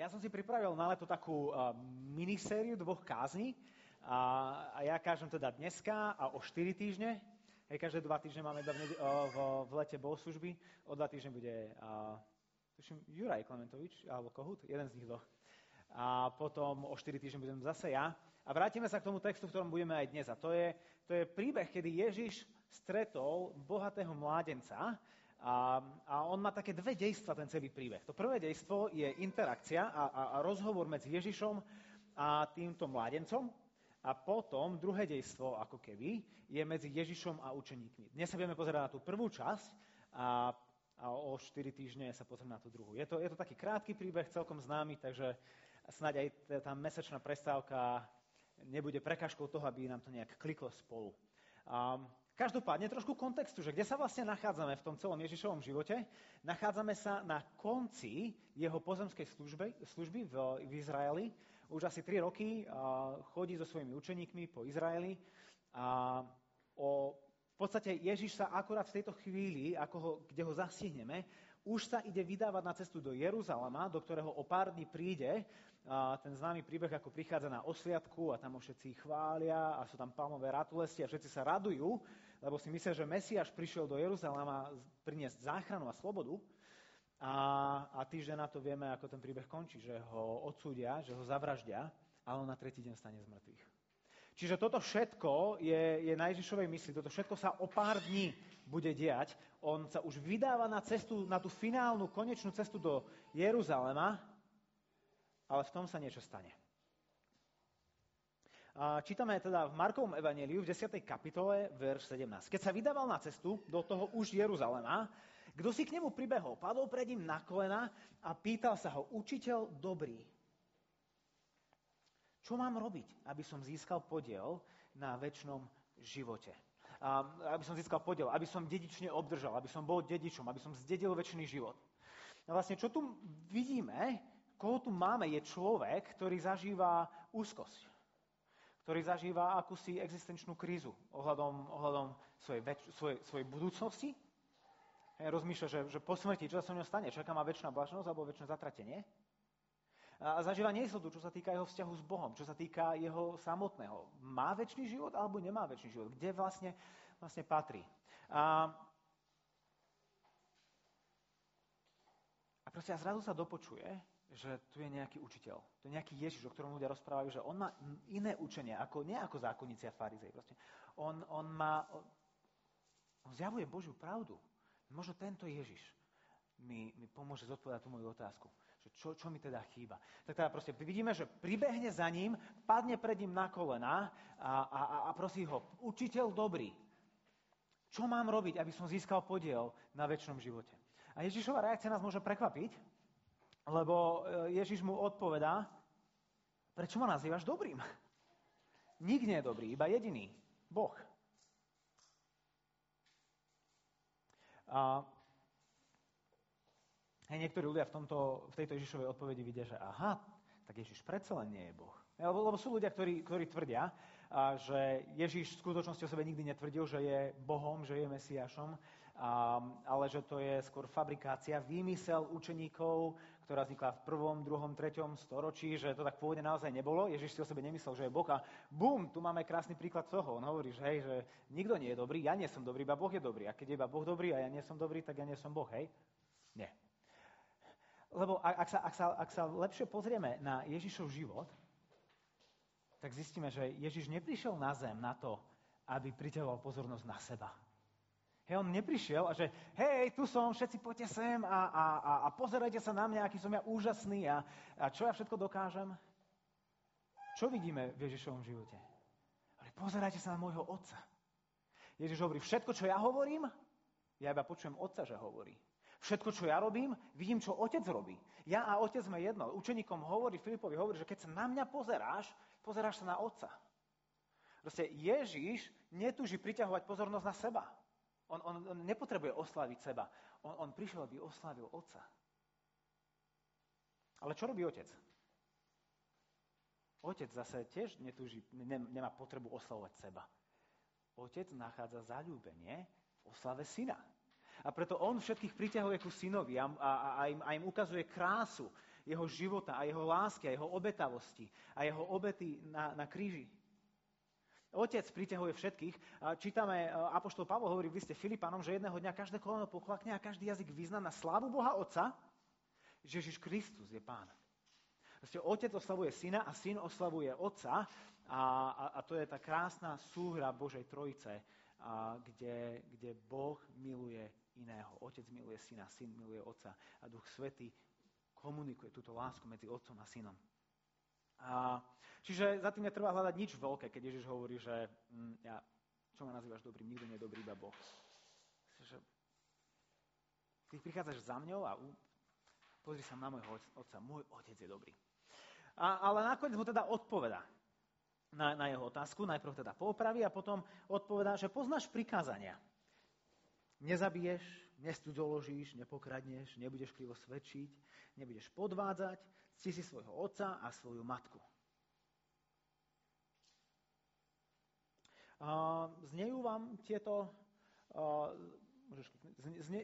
Ja som si pripravil na leto takú uh, minisériu dvoch kázní a, a ja kážem teda dneska a o 4 týždne. Hej, každé dva týždne máme v, v, v lete bohoslužby. O dva týždne bude, uh, tuším, Juraj Klementovič, alebo Kohut, jeden z nich dvoch. A potom o 4 týždne budem zase ja. A vrátime sa k tomu textu, v ktorom budeme aj dnes. A to je, to je príbeh, kedy Ježiš stretol bohatého mládenca, a, a on má také dve dejstva, ten celý príbeh. To prvé dejstvo je interakcia a, a, a rozhovor medzi Ježišom a týmto mládencom. A potom druhé dejstvo, ako keby, je medzi Ježišom a učeníkmi. Dnes sa budeme pozerať na tú prvú časť a, a o 4 týždne sa pozrieme na tú druhú. Je to, je to taký krátky príbeh, celkom známy, takže snáď aj tá mesačná prestávka nebude prekažkou toho, aby nám to nejak kliklo spolu. Um, Každopádne trošku kontextu, že kde sa vlastne nachádzame v tom celom Ježišovom živote. Nachádzame sa na konci jeho pozemskej služby, služby v, v Izraeli. Už asi 3 roky a, chodí so svojimi učeníkmi po Izraeli. A o, v podstate Ježiš sa akurát v tejto chvíli, ako ho, kde ho zastihneme, už sa ide vydávať na cestu do Jeruzalema, do ktorého o pár dní príde. A ten známy príbeh, ako prichádza na osviatku a tam ho všetci chvália a sú tam palmové ratulesti a všetci sa radujú, lebo si myslia, že Mesiáš prišiel do Jeruzalema priniesť záchranu a slobodu. A, a týždeň na to vieme, ako ten príbeh končí, že ho odsúdia, že ho zavraždia, ale on na tretí deň stane z mŕtvych. Čiže toto všetko je, je na Ježišovej mysli, toto všetko sa o pár dní bude diať. On sa už vydáva na cestu, na tú finálnu, konečnú cestu do Jeruzalema, ale v tom sa niečo stane. Čítame teda v Markovom evaneliu v 10. kapitole, verš 17. Keď sa vydával na cestu do toho už Jeruzalema, kto si k nemu pribehol, padol pred ním na kolena a pýtal sa ho, učiteľ dobrý, čo mám robiť, aby som získal podiel na väčšnom živote? Aby som získal podiel, aby som dedične obdržal, aby som bol dedičom, aby som zdedil väčší život. A vlastne, čo tu vidíme, koho tu máme, je človek, ktorý zažíva úzkosť, ktorý zažíva akúsi existenčnú krízu ohľadom, ohľadom svojej, väč- svojej, svojej budúcnosti. Rozmýšľa, že, že po smrti, čo sa so mnou stane? Čaká ma väčšina blažnosť alebo väčšie zatratenie? a zažíva neistotu, čo sa týka jeho vzťahu s Bohom, čo sa týka jeho samotného. Má väčší život alebo nemá väčší život? Kde vlastne, vlastne patrí? A, a proste a zrazu sa dopočuje, že tu je nejaký učiteľ. To je nejaký Ježiš, o ktorom ľudia rozprávajú, že on má iné učenie, ako, nie ako zákonníci a farizej. Proste. On, on, má, on zjavuje Božiu pravdu. Možno tento Ježiš mi, mi pomôže zodpovedať tú moju otázku že čo, čo mi teda chýba. Tak teda proste vidíme, že pribehne za ním, padne pred ním na kolena a, a, a prosí ho, učiteľ dobrý, čo mám robiť, aby som získal podiel na väčšnom živote? A Ježišova reakcia nás môže prekvapiť, lebo e, Ježiš mu odpovedá, prečo ma nazývaš dobrým? Nik nie je dobrý, iba jediný, Boh. A Hej, niektorí ľudia v, tomto, v tejto Ježišovej odpovedi vidia, že aha, tak Ježiš predsa len nie je Boh. Lebo, lebo sú ľudia, ktorí, ktorí tvrdia, a, že Ježiš v skutočnosti o sebe nikdy netvrdil, že je Bohom, že je Mesiašom, a, ale že to je skôr fabrikácia, výmysel učeníkov, ktorá vznikla v prvom, druhom, treťom storočí, že to tak pôvodne naozaj nebolo. Ježiš si o sebe nemyslel, že je Boh a bum, tu máme krásny príklad toho. On hovorí, že, hej, že nikto nie je dobrý, ja nie som dobrý, iba Boh je dobrý. A keď je iba Boh dobrý a ja nie som dobrý, tak ja nie som Boh, hej? Nie. Lebo ak sa, ak, sa, ak sa lepšie pozrieme na Ježišov život, tak zistíme, že Ježiš neprišiel na zem na to, aby priteľoval pozornosť na seba. Hej, on neprišiel a že hej, tu som, všetci poďte sem a, a, a, a pozerajte sa na mňa, aký som ja úžasný a, a čo ja všetko dokážem. Čo vidíme v Ježišovom živote? Ale pozerajte sa na môjho otca. Ježiš hovorí, všetko, čo ja hovorím, ja iba počujem otca, že hovorí. Všetko, čo ja robím, vidím, čo otec robí. Ja a otec sme jedno. Učeníkom hovorí, Filipovi hovorí, že keď sa na mňa pozeráš, pozeráš sa na otca. Proste Ježiš netúži priťahovať pozornosť na seba. On, on, on nepotrebuje oslaviť seba. On, on prišiel, aby oslavil otca. Ale čo robí otec? Otec zase tiež netúži, ne, nemá potrebu oslavovať seba. Otec nachádza zalúbenie v oslave syna. A preto on všetkých priťahuje ku synovi a, a, a, im, a im ukazuje krásu jeho života a jeho lásky a jeho obetavosti a jeho obety na, na kríži. Otec priťahuje všetkých. Čítame, e, Apoštol Pavol hovorí v liste Filipanom, že jedného dňa každé koleno poklakne a každý jazyk vyzná na slávu Boha Otca, že Ježiš Kristus je Pán. Proste otec oslavuje syna a syn oslavuje otca a, a, a to je tá krásna súhra Božej Trojice, a, kde, kde Boh miluje iného. Otec miluje syna, syn miluje otca a Duch Svetý komunikuje túto lásku medzi otcom a synom. A, čiže za tým netreba hľadať nič veľké, keď Ježiš hovorí, že hm, ja, čo ma nazývaš dobrým, nikto nie je dobrý, iba Boh. Že, ty prichádzaš za mňou a u, pozri sa na môjho otca, môj otec je dobrý. A, ale nakoniec mu teda odpoveda na, na jeho otázku, najprv teda poopraví a potom odpovedá, že poznáš prikázania. Nezabiješ, nestudzoložíš, nepokradneš, nebudeš krivo svedčiť, nebudeš podvádzať, cti si svojho otca a svoju matku. Znejú vám tieto,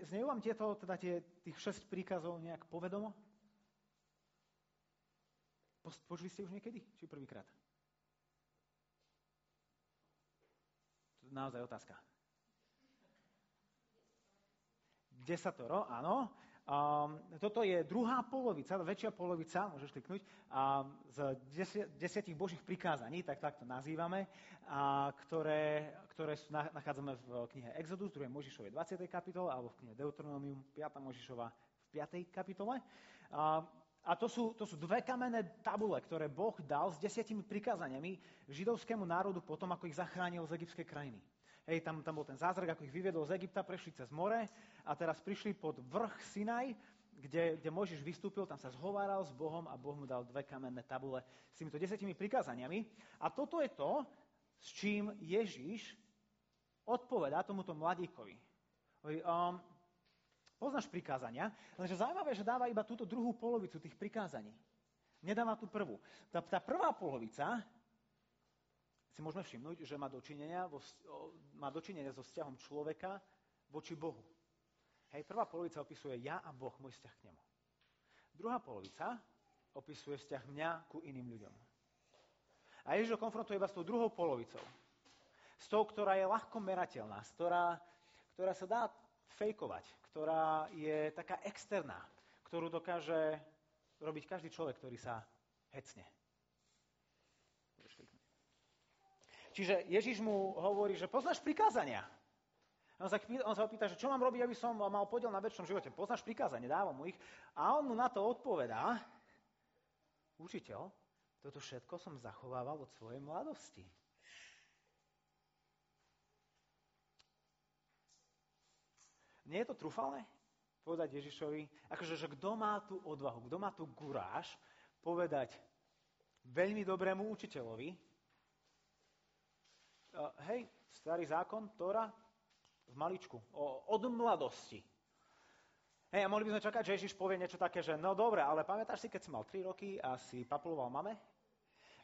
znejú vám tieto, teda tie, tých šest príkazov nejak povedomo? Počuli ste už niekedy? Či prvýkrát? To je naozaj otázka. Desatoro, áno. Um, toto je druhá polovica, väčšia polovica, môžeš kliknúť, um, z desi, desiatich božích prikázaní, tak, tak to nazývame, a, ktoré, ktoré sú, nachádzame v knihe Exodus, 2. Možišovej 20. kapitole, alebo v knihe Deuteronomium, 5. Možišova v 5. kapitole. A, a to sú, to sú dve kamenné tabule, ktoré Boh dal s desiatimi prikázaniami židovskému národu potom, ako ich zachránil z egyptskej krajiny. Hej, tam, tam bol ten zázrak, ako ich vyviedol z Egypta, prešli cez more a teraz prišli pod vrch Sinaj, kde, kde Mojžiš vystúpil, tam sa zhováral s Bohom a Boh mu dal dve kamenné tabule s týmito desetimi prikázaniami. A toto je to, s čím Ježiš odpovedá tomuto mladíkovi. Um, poznáš prikázania, lenže zaujímavé, že dáva iba túto druhú polovicu tých prikázaní. Nedáva tú prvú. Tá, tá prvá polovica si môžeme všimnúť, že má dočinenia, vo, má dočinenia so vzťahom človeka voči Bohu. Hej, prvá polovica opisuje ja a Boh, môj vzťah k nemu. Druhá polovica opisuje vzťah mňa ku iným ľuďom. A Ježiš ho konfrontuje iba s tou druhou polovicou. S tou, ktorá je ľahko merateľná, ktorá, ktorá sa dá fejkovať, ktorá je taká externá, ktorú dokáže robiť každý človek, ktorý sa hecne. Čiže Ježiš mu hovorí, že poznáš prikázania. On sa, on sa opýta, že čo mám robiť, aby som mal podiel na väčšom živote. Poznáš prikázania, dávam mu ich. A on mu na to odpovedá, učiteľ, toto všetko som zachovával od svojej mladosti. Nie je to trúfalné? Povedať Ježišovi, akože, že kto má tú odvahu, kto má tú guráž povedať veľmi dobrému učiteľovi, hej, starý zákon, Tóra, v maličku, od mladosti. Hej, a mohli by sme čakať, že Ježiš povie niečo také, že no dobre, ale pamätáš si, keď si mal 3 roky a si papuloval mame?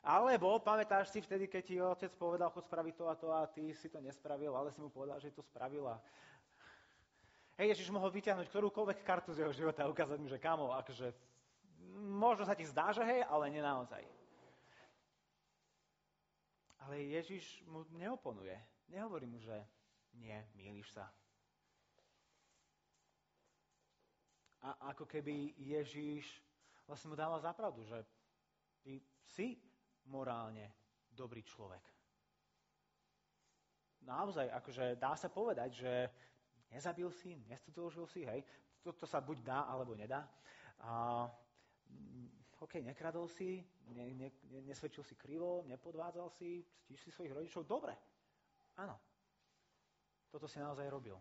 Alebo pamätáš si vtedy, keď ti otec povedal, chod spraviť to a to a ty si to nespravil, ale si mu povedal, že to spravila. Hej, Ježiš mohol vyťahnuť ktorúkoľvek kartu z jeho života a ukázať mu, že kamo, akože možno sa ti zdá, že hej, ale nie naozaj. Ale Ježiš mu neoponuje. Nehovorí mu, že nie, mýliš sa. A ako keby Ježiš vlastne mu dáva zapravdu, že ty si morálne dobrý človek. Naozaj, akože dá sa povedať, že nezabil si, nestudoložil si, hej, to sa buď dá, alebo nedá. A OK, nekradol si, ne, ne, nesvedčil si krivo, nepodvádzal si, ctíš si svojich rodičov, dobre. Áno. Toto si naozaj robil.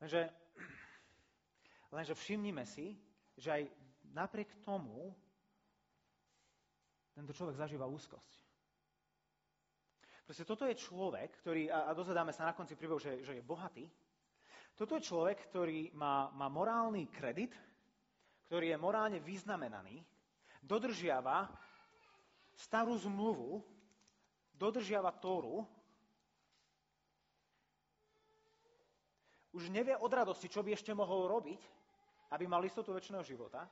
Lenže, lenže všimnime si, že aj napriek tomu tento človek zažíva úzkosť. Proste toto je človek, ktorý, a, dozvedáme sa na konci príbehu, že, že je bohatý, toto je človek, ktorý má, má morálny kredit, ktorý je morálne vyznamenaný, dodržiava starú zmluvu, dodržiava Tóru, už nevie od radosti, čo by ešte mohol robiť, aby mal istotu väčšného života.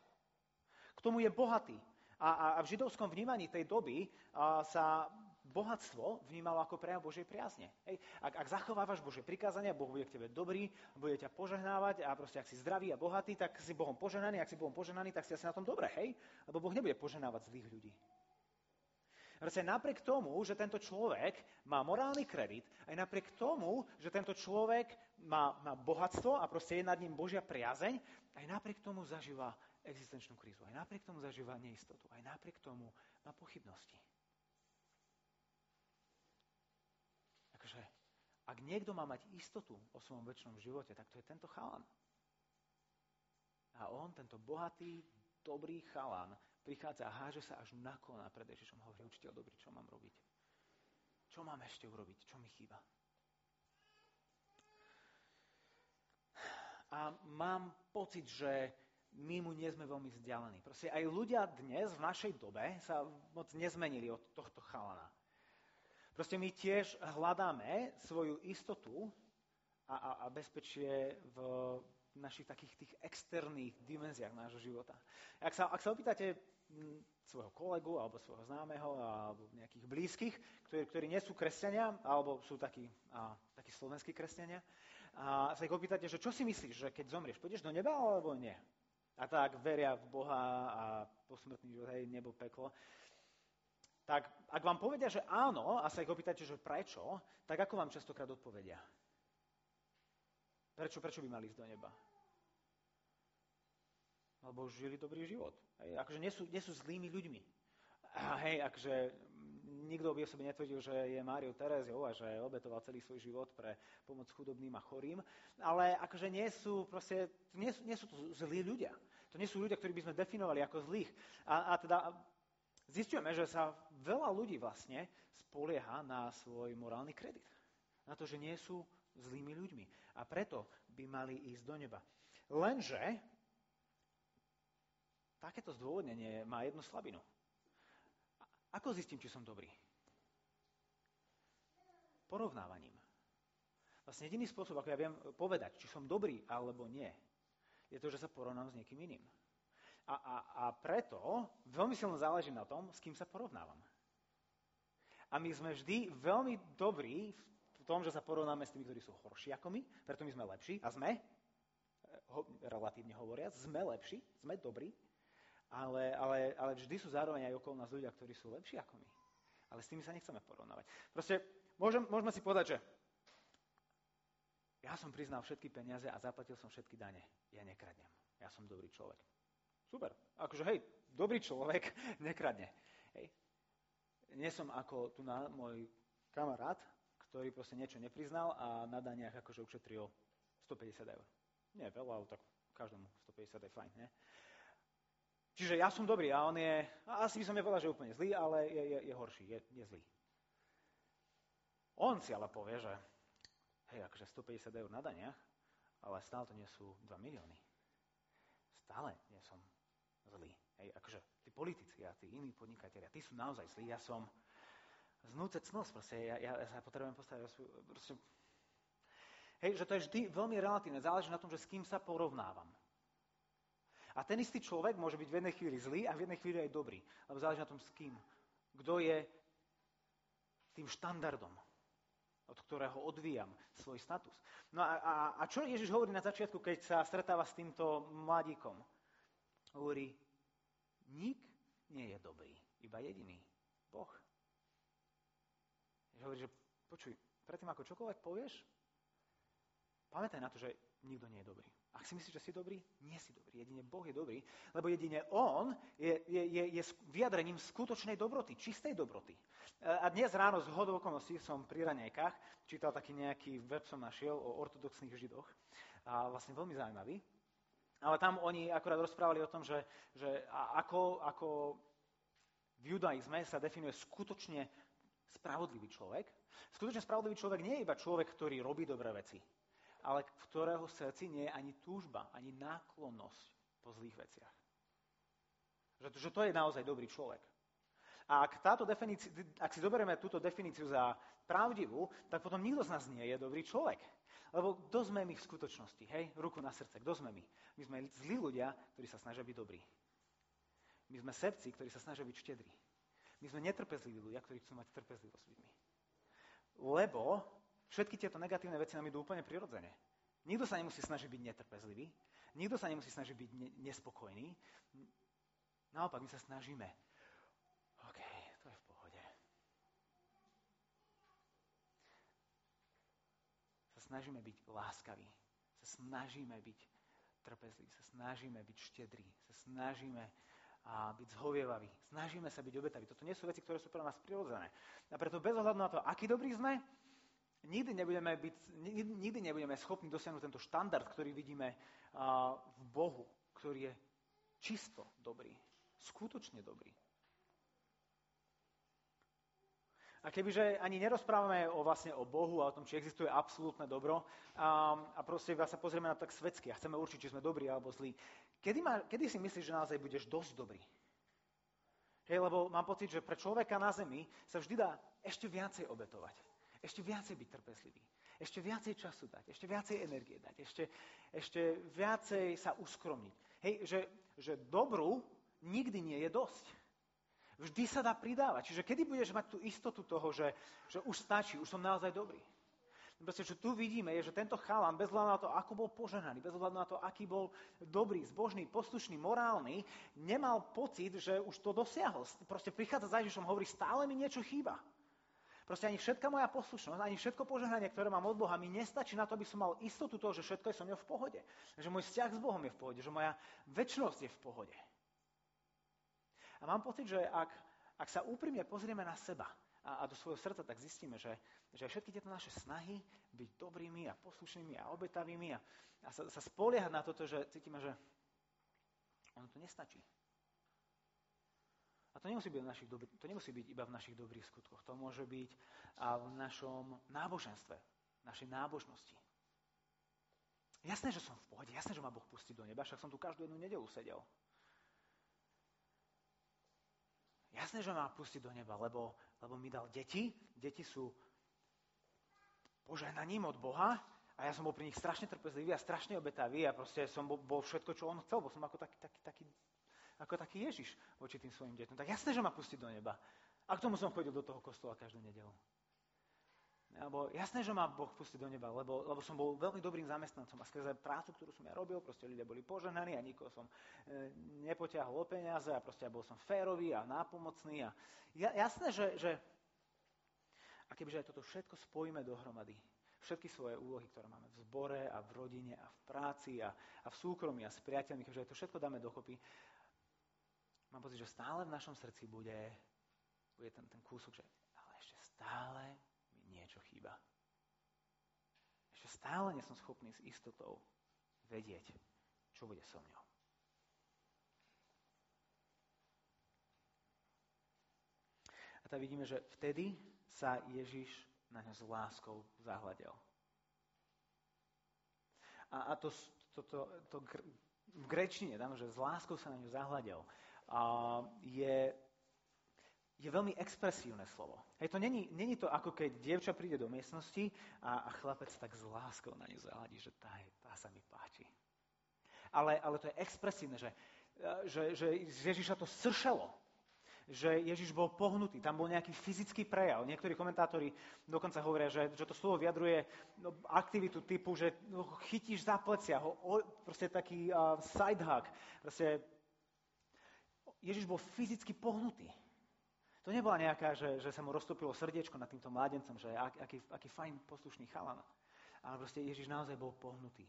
K tomu je bohatý. A, a, a v židovskom vnímaní tej doby a, sa bohatstvo vnímalo ako prejav Božej priazne. Hej. Ak, ak zachovávaš Božie prikázania, Boh bude k tebe dobrý, bude ťa požehnávať a proste ak si zdravý a bohatý, tak si Bohom poženaný, ak si Bohom poženaný, tak si asi na tom dobre, hej? Lebo Boh nebude poženávať zlých ľudí. Proste napriek tomu, že tento človek má morálny kredit, aj napriek tomu, že tento človek má, má bohatstvo a proste je nad ním Božia priazeň, aj napriek tomu zažíva existenčnú krízu, aj napriek tomu zažíva neistotu, aj napriek tomu má pochybnosti. Takže ak niekto má mať istotu o svojom väčšnom živote, tak to je tento chalan. A on, tento bohatý, dobrý chalan, prichádza a háže sa až na kolena pred Ježišom. Hovorí, učiteľ dobrý, čo mám robiť? Čo mám ešte urobiť? Čo mi chýba? A mám pocit, že my mu nie sme veľmi vzdialení. Proste aj ľudia dnes, v našej dobe, sa moc nezmenili od tohto chalana. Proste my tiež hľadáme svoju istotu a, a, a bezpečie v našich takých tých externých dimenziách nášho života. Ak sa, ak sa opýtate svojho kolegu alebo svojho známeho alebo nejakých blízkych, ktorí, ktorí nie sú kresťania alebo sú takí, a, takí slovenskí kresťania. A sa ich opýtate, že čo si myslíš, že keď zomrieš, pôjdeš do neba alebo nie? A tak veria v Boha a posmrtný život, hej, nebo, peklo. Tak ak vám povedia, že áno, a sa ich opýtate, že prečo, tak ako vám častokrát odpovedia? Prečo, prečo by mali ísť do neba? lebo žili dobrý život. Hej, akože nie sú, nie sú zlými ľuďmi. A hej, akože nikto by o sebe netvrdil, že je Máriou Tereziou a že obetoval celý svoj život pre pomoc chudobným a chorým, ale akože nie sú, proste, nie, sú, nie sú to zlí ľudia. To nie sú ľudia, ktorí by sme definovali ako zlých. A, a teda zistujeme, že sa veľa ľudí vlastne spolieha na svoj morálny kredit. Na to, že nie sú zlými ľuďmi. A preto by mali ísť do neba. Lenže takéto zdôvodnenie má jednu slabinu. Ako zistím, či som dobrý? Porovnávaním. Vlastne jediný spôsob, ako ja viem povedať, či som dobrý alebo nie, je to, že sa porovnám s niekým iným. A, a, a preto veľmi silno záleží na tom, s kým sa porovnávam. A my sme vždy veľmi dobrí v tom, že sa porovnáme s tými, ktorí sú horší ako my, preto my sme lepší a sme, ho, relatívne hovoriac, sme lepší, sme dobrí ale, ale, ale vždy sú zároveň aj okolo nás ľudia, ktorí sú lepší ako my. Ale s tými sa nechceme porovnávať. Proste môžem, môžeme si povedať, že ja som priznal všetky peniaze a zaplatil som všetky dane. Ja nekradnem. Ja som dobrý človek. Super. Akože, hej, dobrý človek nekradne. Hej. Nie som ako tu na môj kamarát, ktorý proste niečo nepriznal a na daniach akože ušetril 150 eur. Nie veľa, ale tak každému 150 je fajn. Nie? Čiže ja som dobrý a on je, asi by som nepovedal, že úplne zlý, ale je, je, je horší, je, je zlý. On si ale povie, že hej, akože 150 eur na daniach, ale stále to nie sú 2 milióny. Stále nie som zlý. Hej, akože tí politici a tí iní podnikatelia, tí sú naozaj zlí. Ja som znúcec nos, proste, ja, ja, ja sa potrebujem postaviť proste, Hej, že to je vždy veľmi relatívne. Záleží na tom, že s kým sa porovnávam. A ten istý človek môže byť v jednej chvíli zlý a v jednej chvíli aj dobrý. Lebo záleží na tom s kým. Kto je tým štandardom, od ktorého odvíjam svoj status. No a, a, a čo Ježiš hovorí na začiatku, keď sa stretáva s týmto mladíkom? Hovorí, nik nie je dobrý, iba jediný, Boh. Ježiš hovorí, že počuj, predtým ako čokoľvek povieš, pamätaj na to, že nikto nie je dobrý. Ak si myslíš, že si dobrý, nie si dobrý. Jedine Boh je dobrý, lebo jedine On je, je, je, je vyjadrením skutočnej dobroty, čistej dobroty. A dnes ráno z hodou som pri ranejkách čítal taký nejaký web som našiel o ortodoxných židoch. A vlastne veľmi zaujímavý. Ale tam oni akorát rozprávali o tom, že, že ako, ako v judaizme sa definuje skutočne spravodlivý človek. Skutočne spravodlivý človek nie je iba človek, ktorý robí dobré veci ale v ktorého srdci nie je ani túžba, ani náklonnosť po zlých veciach. Že, že to je naozaj dobrý človek. A ak, táto ak si zoberieme túto definíciu za pravdivú, tak potom nikto z nás nie je dobrý človek. Lebo kto sme my v skutočnosti? Hej, ruku na srdce, kto sme my? My sme zlí ľudia, ktorí sa snažia byť dobrí. My sme sebci, ktorí sa snažia byť štedrí. My sme netrpezliví ľudia, ktorí chcú mať trpezlivosť s ľuďmi. Lebo všetky tieto negatívne veci nám idú úplne prirodzene. Nikto sa nemusí snažiť byť netrpezlivý, nikto sa nemusí snažiť byť ne- nespokojný. Naopak, my sa snažíme. OK, to je v pohode. Sa snažíme byť láskaví, sa snažíme byť trpezliví, sa snažíme byť štedrí, sa snažíme a byť zhovievaví. Snažíme sa byť obetaví. Toto nie sú veci, ktoré sú pre nás prirodzené. A preto bez ohľadu na to, aký dobrý sme, nikdy nebudeme, byť, nikdy nebudeme schopní dosiahnuť tento štandard, ktorý vidíme v Bohu, ktorý je čisto dobrý, skutočne dobrý. A kebyže ani nerozprávame o, vlastne o Bohu a o tom, či existuje absolútne dobro a, a proste sa pozrieme na tak svetsky a chceme určiť, či sme dobrí alebo zlí, kedy, ma, kedy si myslíš, že naozaj budeš dosť dobrý? Hej, lebo mám pocit, že pre človeka na zemi sa vždy dá ešte viacej obetovať. Ešte viacej byť trpezlivý. Ešte viacej času dať. Ešte viacej energie dať. Ešte, ešte viacej sa uskromniť. Hej, že, že dobru nikdy nie je dosť. Vždy sa dá pridávať. Čiže kedy budeš mať tú istotu toho, že, že už stačí, už som naozaj dobrý. Proste, čo tu vidíme, je, že tento chalan, bez hľadu na to, ako bol poženaný, bez hľadu na to, aký bol dobrý, zbožný, poslušný, morálny, nemal pocit, že už to dosiahol. Proste prichádza za Ježišom, hovorí, stále mi niečo chýba. Proste ani všetka moja poslušnosť, ani všetko požehnanie, ktoré mám od Boha, mi nestačí na to, aby som mal istotu toho, že všetko je so mnou v pohode. Že môj vzťah s Bohom je v pohode, že moja väčšnosť je v pohode. A mám pocit, že ak, ak sa úprimne pozrieme na seba a, a do svojho srdca, tak zistíme, že, že všetky tieto naše snahy byť dobrými a poslušnými a obetavými a, a sa, sa spoliehať na toto, že cítime, že ono to nestačí. A to nemusí, byť našich dobrý, to nemusí byť iba v našich dobrých skutkoch. To môže byť a v našom náboženstve, našej nábožnosti. Jasné, že som v pohode, jasné, že ma Boh pustí do neba, však som tu každú jednu nedelu sedel. Jasné, že ma pustiť do neba, lebo, lebo mi dal deti. Deti sú požehnaním od Boha a ja som bol pri nich strašne trpezlivý a strašne obetavý a proste som bol, bol všetko, čo on chcel. Bol som ako taký, taký, taký, ako taký Ježiš voči tým svojim deťom. Tak jasné, že ma pustí do neba. A k tomu som chodil do toho kostola každú nedelu. Alebo jasné, že ma Boh pustí do neba, lebo, lebo som bol veľmi dobrým zamestnancom a skrze prácu, ktorú som ja robil, proste ľudia boli poženaní a nikoho som e, nepoťahol o peniaze a proste ja bol som férový a nápomocný. A ja, jasné, že, že a kebyže aj toto všetko spojíme dohromady, všetky svoje úlohy, ktoré máme v zbore a v rodine a v práci a, a v súkromí a s priateľmi, keďže to všetko dáme dokopy, mám pocit, že stále v našom srdci bude, bude ten, ten kúsok, že ale ešte stále niečo chýba. Ešte stále nie som schopný s istotou vedieť, čo bude so mňou. A tak vidíme, že vtedy sa Ježiš na ňa s láskou zahľadel. A, a to, to, to, to v grečine, tam, že s láskou sa na ňu zahľadel, je je veľmi expresívne slovo. Hej, to není, není to ako keď dievča príde do miestnosti a, a chlapec tak s láskou na ňu zahľadí, že tá, tá sa mi páči. Ale, ale to je expresívne, že, že, že Ježiša to sršelo. Že Ježiš bol pohnutý, tam bol nejaký fyzický prejav. Niektorí komentátori dokonca hovoria, že, že to slovo vyjadruje no, aktivitu typu, že no, chytíš za plecia, ho, o, proste taký uh, side hug. Proste Ježiš bol fyzicky pohnutý. To nebola nejaká, že, že sa mu roztopilo srdiečko nad týmto mládencom, že ak, aký, aký fajn poslušný chalan. Ale proste Ježiš naozaj bol pohnutý.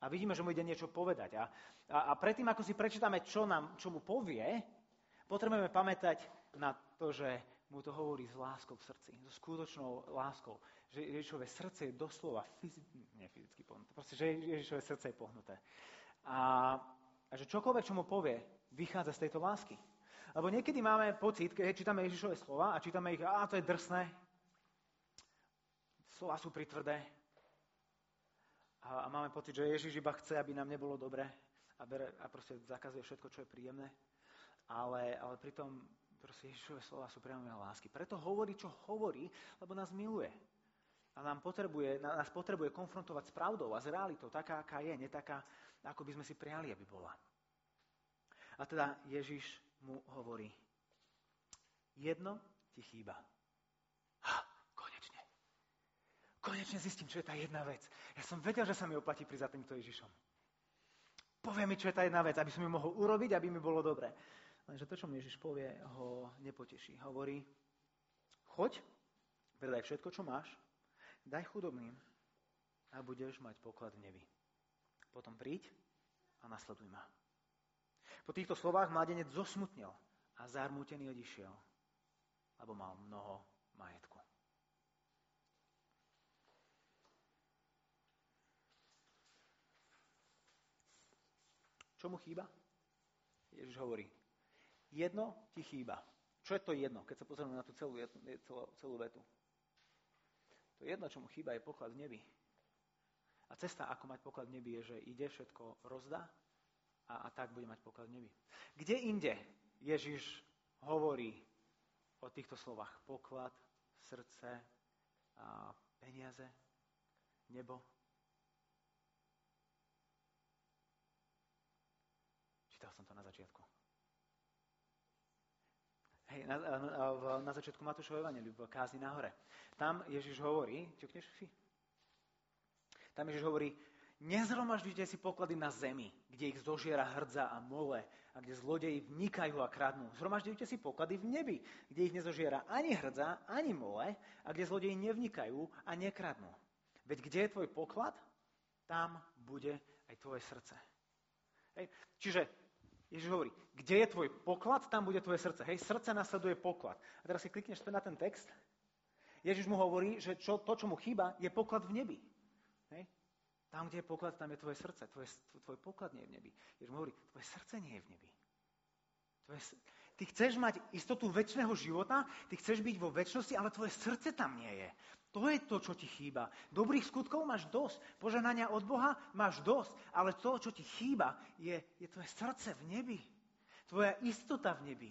A vidíme, že mu ide niečo povedať. A, a, a predtým, ako si prečítame, čo, nám, čo mu povie, potrebujeme pamätať na to, že mu to hovorí s láskou v srdci, so skutočnou láskou. Že Ježišové srdce je doslova fyzicky, nie fyzicky pohnuté, proste, že Ježišové srdce je pohnuté. A, a že čokoľvek, čo mu povie, vychádza z tejto lásky. Lebo niekedy máme pocit, keď čítame Ježišové slova a čítame ich, a to je drsné, slova sú pritvrdé a, a máme pocit, že Ježiš iba chce, aby nám nebolo dobre a, bere, a proste zakazuje všetko, čo je príjemné. Ale, ale pritom Proste Ježišové slova sú priamo lásky. Preto hovorí, čo hovorí, lebo nás miluje. A nám potrebuje, nás potrebuje konfrontovať s pravdou a s realitou, taká, aká je, nie taká, ako by sme si prijali, aby bola. A teda Ježiš mu hovorí, jedno ti chýba. Ha, konečne. Konečne zistím, čo je tá jedna vec. Ja som vedel, že sa mi oplatí prísť za týmto Ježišom. Povie mi, čo je tá jedna vec, aby som ju mohol urobiť, aby mi bolo dobre. Lenže to, čo mi Ježiš povie, ho nepoteší. Hovorí, choď, predaj všetko, čo máš, daj chudobným a budeš mať poklad v nebi. Potom príď a nasleduj ma. Po týchto slovách mladenec zosmutnil a zarmútený odišiel, lebo mal mnoho majetku. Čo mu chýba? Ježiš hovorí, jedno ti chýba. Čo je to jedno, keď sa pozrieme na tú celú, celú, celú vetu? To jedno, čo mu chýba, je poklad v nebi. A cesta, ako mať poklad v nebi, je, že ide, všetko rozdá a, a tak bude mať poklad nebi. Kde inde Ježiš hovorí o týchto slovách? Poklad, srdce, a peniaze, nebo, Čítal som to na začiatku. Hej, na, na, na začiatku Matúšovej Evangeliu, v kázni nahore. Tam Ježiš hovorí, ťukneš? Tam Ježiš hovorí, nezhromažďujte si poklady na zemi, kde ich zožiera hrdza a mole a kde zlodeji vnikajú a kradnú. Zhromažďujte si poklady v nebi, kde ich nezožiera ani hrdza, ani mole a kde zlodeji nevnikajú a nekradnú. Veď kde je tvoj poklad, tam bude aj tvoje srdce. Hej. Čiže Ježiš hovorí, kde je tvoj poklad, tam bude tvoje srdce. Hej, srdce nasleduje poklad. A teraz si klikneš na ten text. Ježiš mu hovorí, že čo, to, čo mu chýba, je poklad v nebi. Tam, kde je poklad, tam je tvoje srdce. Tvoje, tvoj poklad nie je v nebi. Ježiš hovorí, tvoje srdce nie je v nebi. Tvoje, ty chceš mať istotu väčšného života, ty chceš byť vo väčšnosti, ale tvoje srdce tam nie je. To je to, čo ti chýba. Dobrých skutkov máš dosť, požehnania od Boha máš dosť, ale to, čo ti chýba, je, je tvoje srdce v nebi. Tvoja istota v nebi.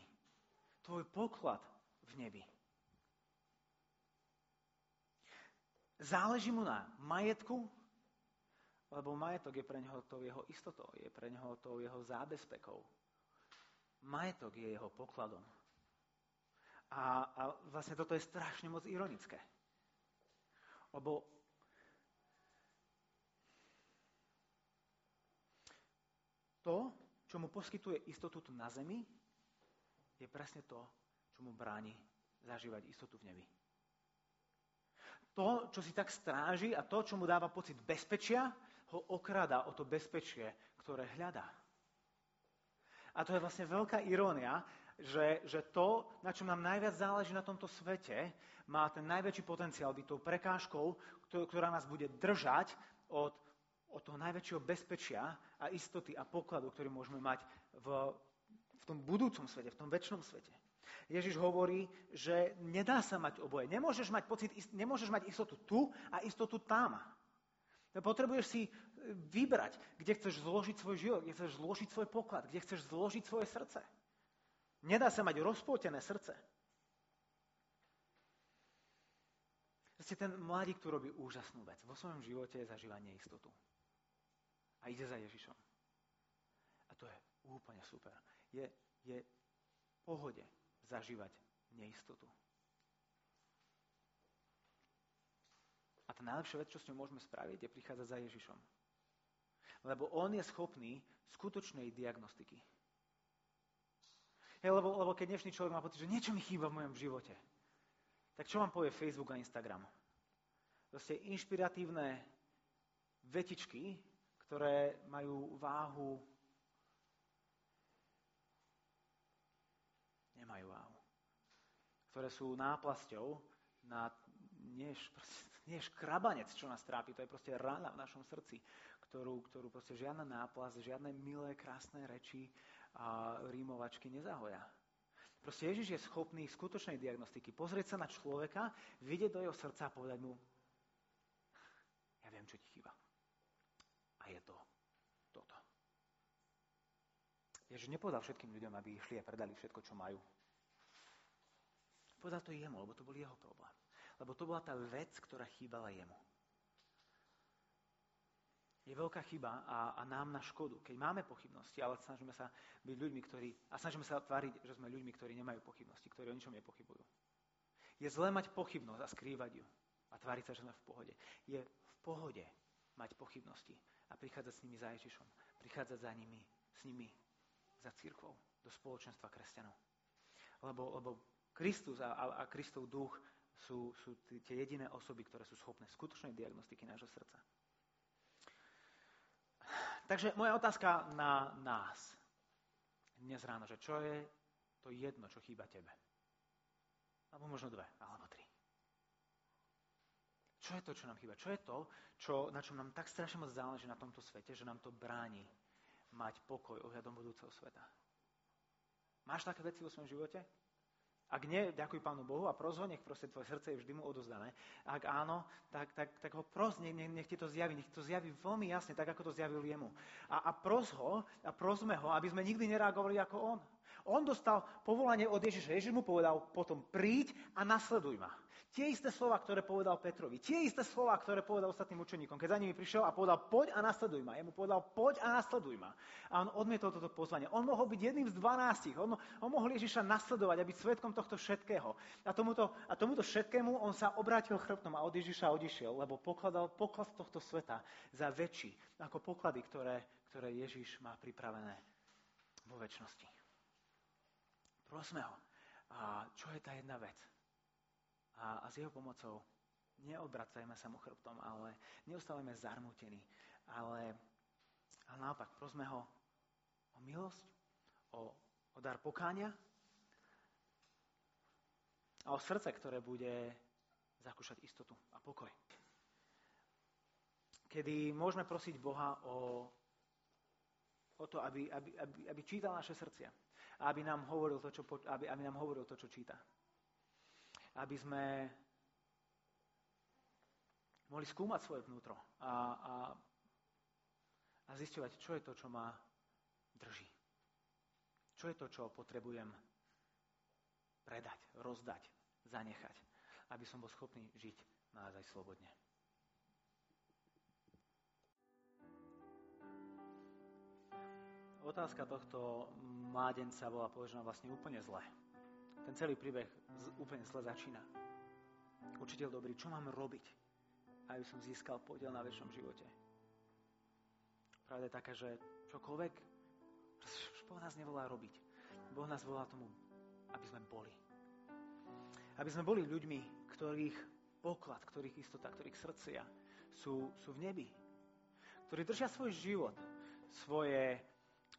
Tvoj poklad v nebi. Záleží mu na majetku, lebo majetok je pre neho tou jeho istotou, je pre neho tou jeho zábezpekou. Majetok je jeho pokladom. A, a vlastne toto je strašne moc ironické. Lebo to, čo mu poskytuje istotu tu na zemi, je presne to, čo mu bráni zažívať istotu v nebi. To, čo si tak stráži a to, čo mu dáva pocit bezpečia, ho okrada o to bezpečie, ktoré hľadá. A to je vlastne veľká irónia, že, že to, na čom nám najviac záleží na tomto svete, má ten najväčší potenciál byť tou prekážkou, ktorá nás bude držať od, od toho najväčšieho bezpečia a istoty a pokladu, ktorý môžeme mať v, v tom budúcom svete, v tom väčšnom svete. Ježiš hovorí, že nedá sa mať oboje. Nemôžeš mať, pocit, nemôžeš mať istotu tu a istotu tam. Potrebuješ si vybrať, kde chceš zložiť svoj život, kde chceš zložiť svoj poklad, kde chceš zložiť svoje srdce. Nedá sa mať rozpoltené srdce. Proste ten mladík tu robí úžasnú vec. Vo svojom živote zažíva neistotu. A ide za Ježišom. A to je úplne super. Je, je pohode zažívať neistotu. Tá najlepšia vec, čo s ňou môžeme spraviť, je prichádzať za Ježišom. Lebo on je schopný skutočnej diagnostiky. Hej, lebo, lebo keď dnešný človek má pocit, že niečo mi chýba v mojom živote, tak čo vám povie Facebook a Instagram? Proste inšpiratívne vetičky, ktoré majú váhu, nemajú váhu. Ktoré sú náplasťou na nie, nie škrabanec, čo nás trápi, to je proste rána v našom srdci, ktorú, ktorú proste žiadna náplasť, žiadne milé, krásne reči a rímovačky nezahoja. Proste Ježiš je schopný skutočnej diagnostiky pozrieť sa na človeka, vidieť do jeho srdca a povedať mu, ja viem, čo ti chýba. A je to toto. Ježiš nepovedal všetkým ľuďom, aby išli a predali všetko, čo majú. Povedal to jemu, lebo to bol jeho problém. Lebo to bola tá vec, ktorá chýbala jemu. Je veľká chyba a, a nám na škodu, keď máme pochybnosti, ale snažíme sa byť ľuďmi, ktorí, a snažíme sa tváriť, že sme ľuďmi, ktorí nemajú pochybnosti, ktorí o ničom nepochybujú. Je zlé mať pochybnosť a skrývať ju a tváriť sa, že sme v pohode. Je v pohode mať pochybnosti a prichádzať s nimi za Ježišom. Prichádzať za nimi, s nimi za církvou, do spoločenstva kresťanov. Lebo, lebo Kristus a, a, a Kristov duch sú, sú tie jediné osoby, ktoré sú schopné skutočnej diagnostiky nášho srdca. Takže moja otázka na nás dnes ráno, že čo je to jedno, čo chýba tebe? Alebo možno dve, alebo tri. Čo je to, čo nám chýba? Čo je to, čo, na čom nám tak strašne moc záleží na tomto svete, že nám to bráni mať pokoj ohľadom budúceho sveta? Máš také veci vo svojom živote? Ak nie, ďakuj Pánu Bohu a pros ho, nech proste tvoje srdce je vždy mu odozdané. Ak áno, tak, tak, tak ho pros, nech, nech ti to zjaví, nech to zjaví veľmi jasne, tak ako to zjavil jemu. A, a pros ho, a prosme ho, aby sme nikdy nereagovali ako on. On dostal povolanie od Ježiša. Ježiš mu povedal potom príď a nasleduj ma. Tie isté slova, ktoré povedal Petrovi, tie isté slova, ktoré povedal ostatným učeníkom, keď za nimi prišiel a povedal poď a nasleduj ma. Jemu povedal poď a nasleduj ma. A on odmietol toto pozvanie. On mohol byť jedným z dvanástich. On, on mohol Ježiša nasledovať a byť svetkom tohto všetkého. A tomuto, a tomuto všetkému on sa obrátil chrbtom a od Ježiša odišiel, lebo pokladal poklad tohto sveta za väčší ako poklady, ktoré, ktoré Ježiš má pripravené vo väčšnosti. Prosme ho. A čo je tá jedna vec? A, a s jeho pomocou neobracajme sa mu chrbtom, ale neostávajme zarmútení, ale, ale naopak prosme ho o milosť, o, o dar pokáňa a o srdce, ktoré bude zakúšať istotu a pokoj. Kedy môžeme prosiť Boha o, o to, aby, aby, aby, aby čítal naše srdcia a aby nám hovoril to, čo, aby, aby nám hovoril to, čo číta. Aby sme mohli skúmať svoje vnútro a, a, a zisťovať, čo je to, čo ma drží. Čo je to, čo potrebujem predať, rozdať, zanechať, aby som bol schopný žiť naozaj slobodne. otázka tohto mládenca bola položená vlastne úplne zle. Ten celý príbeh úplne zle začína. Učiteľ dobrý, čo mám robiť, aby som získal podiel na väčšom živote? Pravda je taká, že čokoľvek, Boh nás nevolá robiť. Boh nás volá tomu, aby sme boli. Aby sme boli ľuďmi, ktorých poklad, ktorých istota, ktorých srdcia sú, sú v nebi. Ktorí držia svoj život, svoje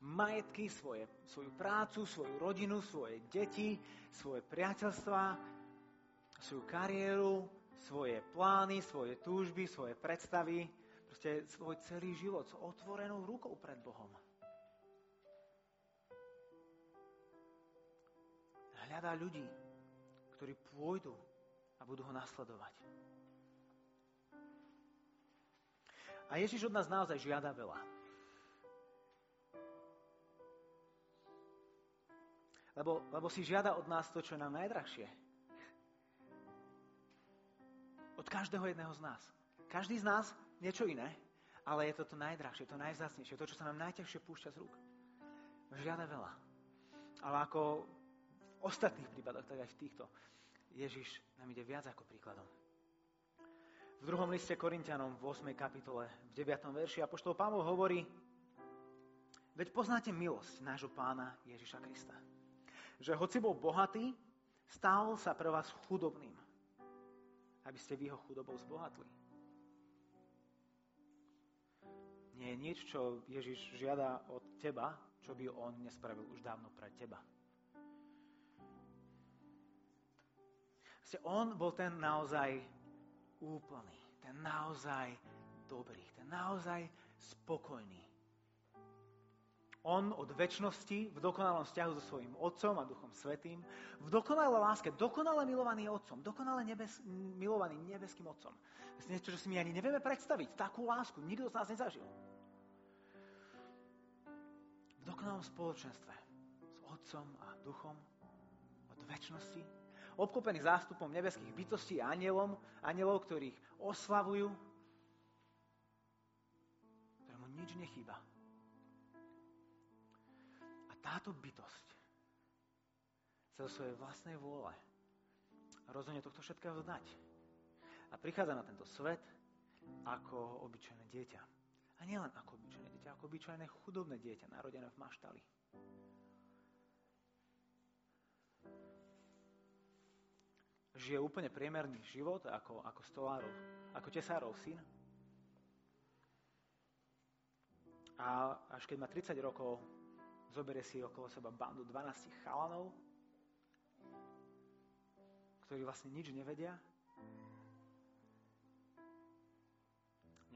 majetky, svoje, svoju prácu, svoju rodinu, svoje deti, svoje priateľstva, svoju kariéru, svoje plány, svoje túžby, svoje predstavy, proste svoj celý život s otvorenou rukou pred Bohom. Hľadá ľudí, ktorí pôjdu a budú ho nasledovať. A Ježiš od nás naozaj žiada veľa. Lebo, lebo si žiada od nás to, čo je nám najdrahšie. Od každého jedného z nás. Každý z nás niečo iné, ale je to to najdrahšie, to najzácnejšie, to, čo sa nám najťažšie púšťa z rúk. Žiada veľa. Ale ako v ostatných prípadoch, tak aj v týchto, Ježiš nám ide viac ako príkladom. V druhom liste Korintianom v 8. kapitole, v 9. verši, Apoštol Pavol hovorí, veď poznáte milosť nášho pána Ježiša Krista že hoci bol bohatý, stal sa pre vás chudobným, aby ste v jeho chudobou zbohatli. Nie je nič, čo Ježiš žiada od teba, čo by on nespravil už dávno pre teba. on bol ten naozaj úplný, ten naozaj dobrý, ten naozaj spokojný, on od väčšnosti v dokonalom vzťahu so svojím Otcom a Duchom Svetým, v dokonalej láske, dokonale milovaný Otcom, dokonale nebes, milovaný nebeským Otcom. To je niečo, čo si my ani nevieme predstaviť. Takú lásku nikto z nás nezažil. V dokonalom spoločenstve s Otcom a Duchom od väčšnosti. obklopený zástupom nebeských bytostí a anielom, anielov, ktorých oslavujú, ktorému nič nechýba. Táto bytosť sa zo svojej vlastnej vôle rozhodne tohto všetkého zdať. A prichádza na tento svet ako obyčajné dieťa. A nielen ako obyčajné dieťa, ako obyčajné chudobné dieťa, narodené v maštali. žije úplne priemerný život ako, ako stolárov, ako tesárov syn. A až keď má 30 rokov, zoberie si okolo seba bandu 12 chalanov, ktorí vlastne nič nevedia.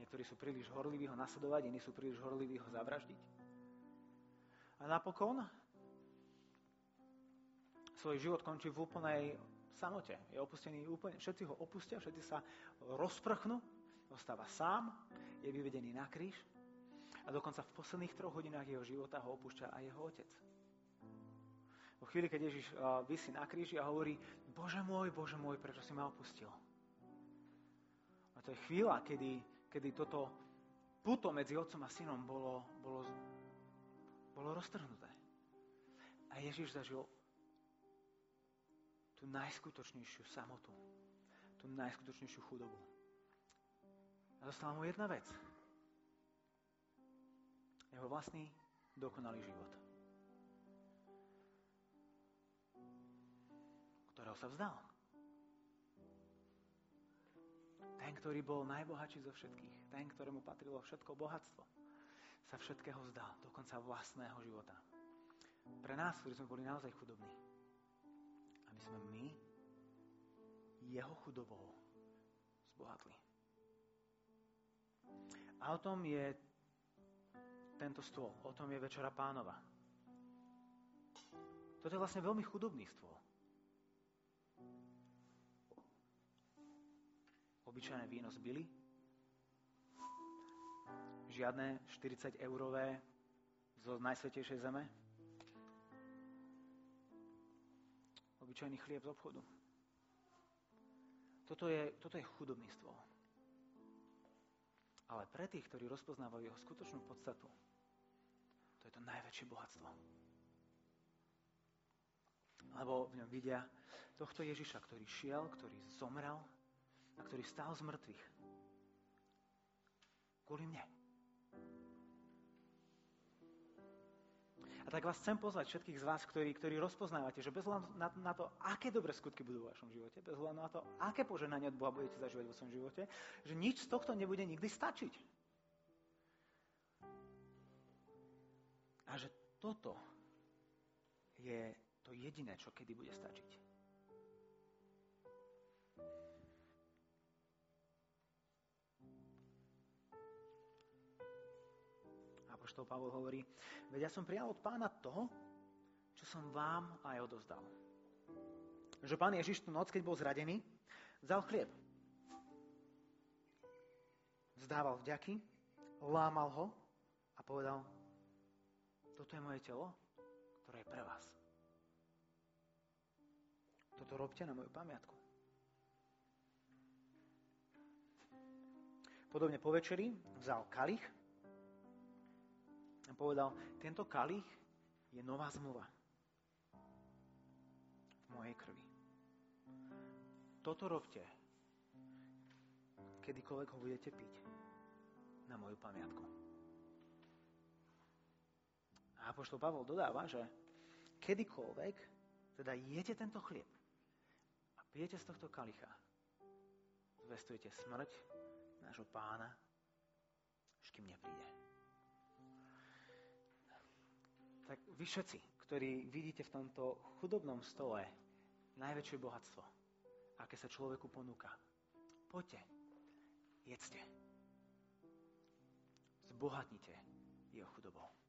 Niektorí sú príliš horliví ho nasledovať, iní sú príliš horliví ho zavraždiť. A napokon svoj život končí v úplnej samote. Je opustený úplne, všetci ho opustia, všetci sa rozprchnú, ostáva sám, je vyvedený na kríž a dokonca v posledných troch hodinách jeho života ho opúšťa aj jeho otec. Vo chvíli, keď Ježiš vysí na kríži a hovorí, Bože môj, Bože môj, prečo si ma opustil? A to je chvíľa, kedy, kedy toto puto medzi otcom a synom bolo, bolo, bolo roztrhnuté. A Ježiš zažil tú najskutočnejšiu samotu, tú najskutočnejšiu chudobu. A zostala mu jedna vec. Jeho vlastný dokonalý život. Ktorého sa vzdal. Ten, ktorý bol najbohatší zo všetkých, ten, ktorému patrilo všetko bohatstvo, sa všetkého vzdal, dokonca vlastného života. Pre nás, ktorí sme boli naozaj chudobní, aby sme my jeho chudobou zbohatli. A o tom je tento stôl, o tom je Večera pánova. Toto je vlastne veľmi chudobný stôl. Obyčajné víno z žiadne 40 eurové zo najsvetejšej zeme, obyčajný chlieb z obchodu. Toto je, toto je chudobný stôl. Ale pre tých, ktorí rozpoznávajú jeho skutočnú podstatu, to je to najväčšie bohatstvo. Lebo v ňom vidia tohto Ježiša, ktorý šiel, ktorý zomrel a ktorý stál z mŕtvych. Kvôli mne. Tak vás chcem pozvať všetkých z vás, ktorí, ktorí rozpoznávate, že bez hľadu na, na to, aké dobré skutky budú v vašom živote, bez hľadu na to, aké poženanie od Boha budete zažívať vo svojom živote, že nič z tohto nebude nikdy stačiť. A že toto je to jediné, čo kedy bude stačiť. Apoštol Pavol hovorí, veď ja som prijal od pána to, čo som vám aj odozdal. Že pán Ježiš tú noc, keď bol zradený, vzal chlieb. Vzdával vďaky, lámal ho a povedal, toto je moje telo, ktoré je pre vás. Toto robte na moju pamiatku. Podobne po večeri vzal kalich, a povedal, tento kalich je nová zmluva v mojej krvi. Toto robte, kedykoľvek ho budete piť na moju pamiatku. A Apoštol Pavol dodáva, že kedykoľvek teda jete tento chlieb a pijete z tohto kalicha, zvestujete smrť nášho pána, až kým nepríde. Tak vy všetci, ktorí vidíte v tomto chudobnom stole najväčšie bohatstvo, aké sa človeku ponúka, poďte, jedzte. Zbohatnite jeho chudobou.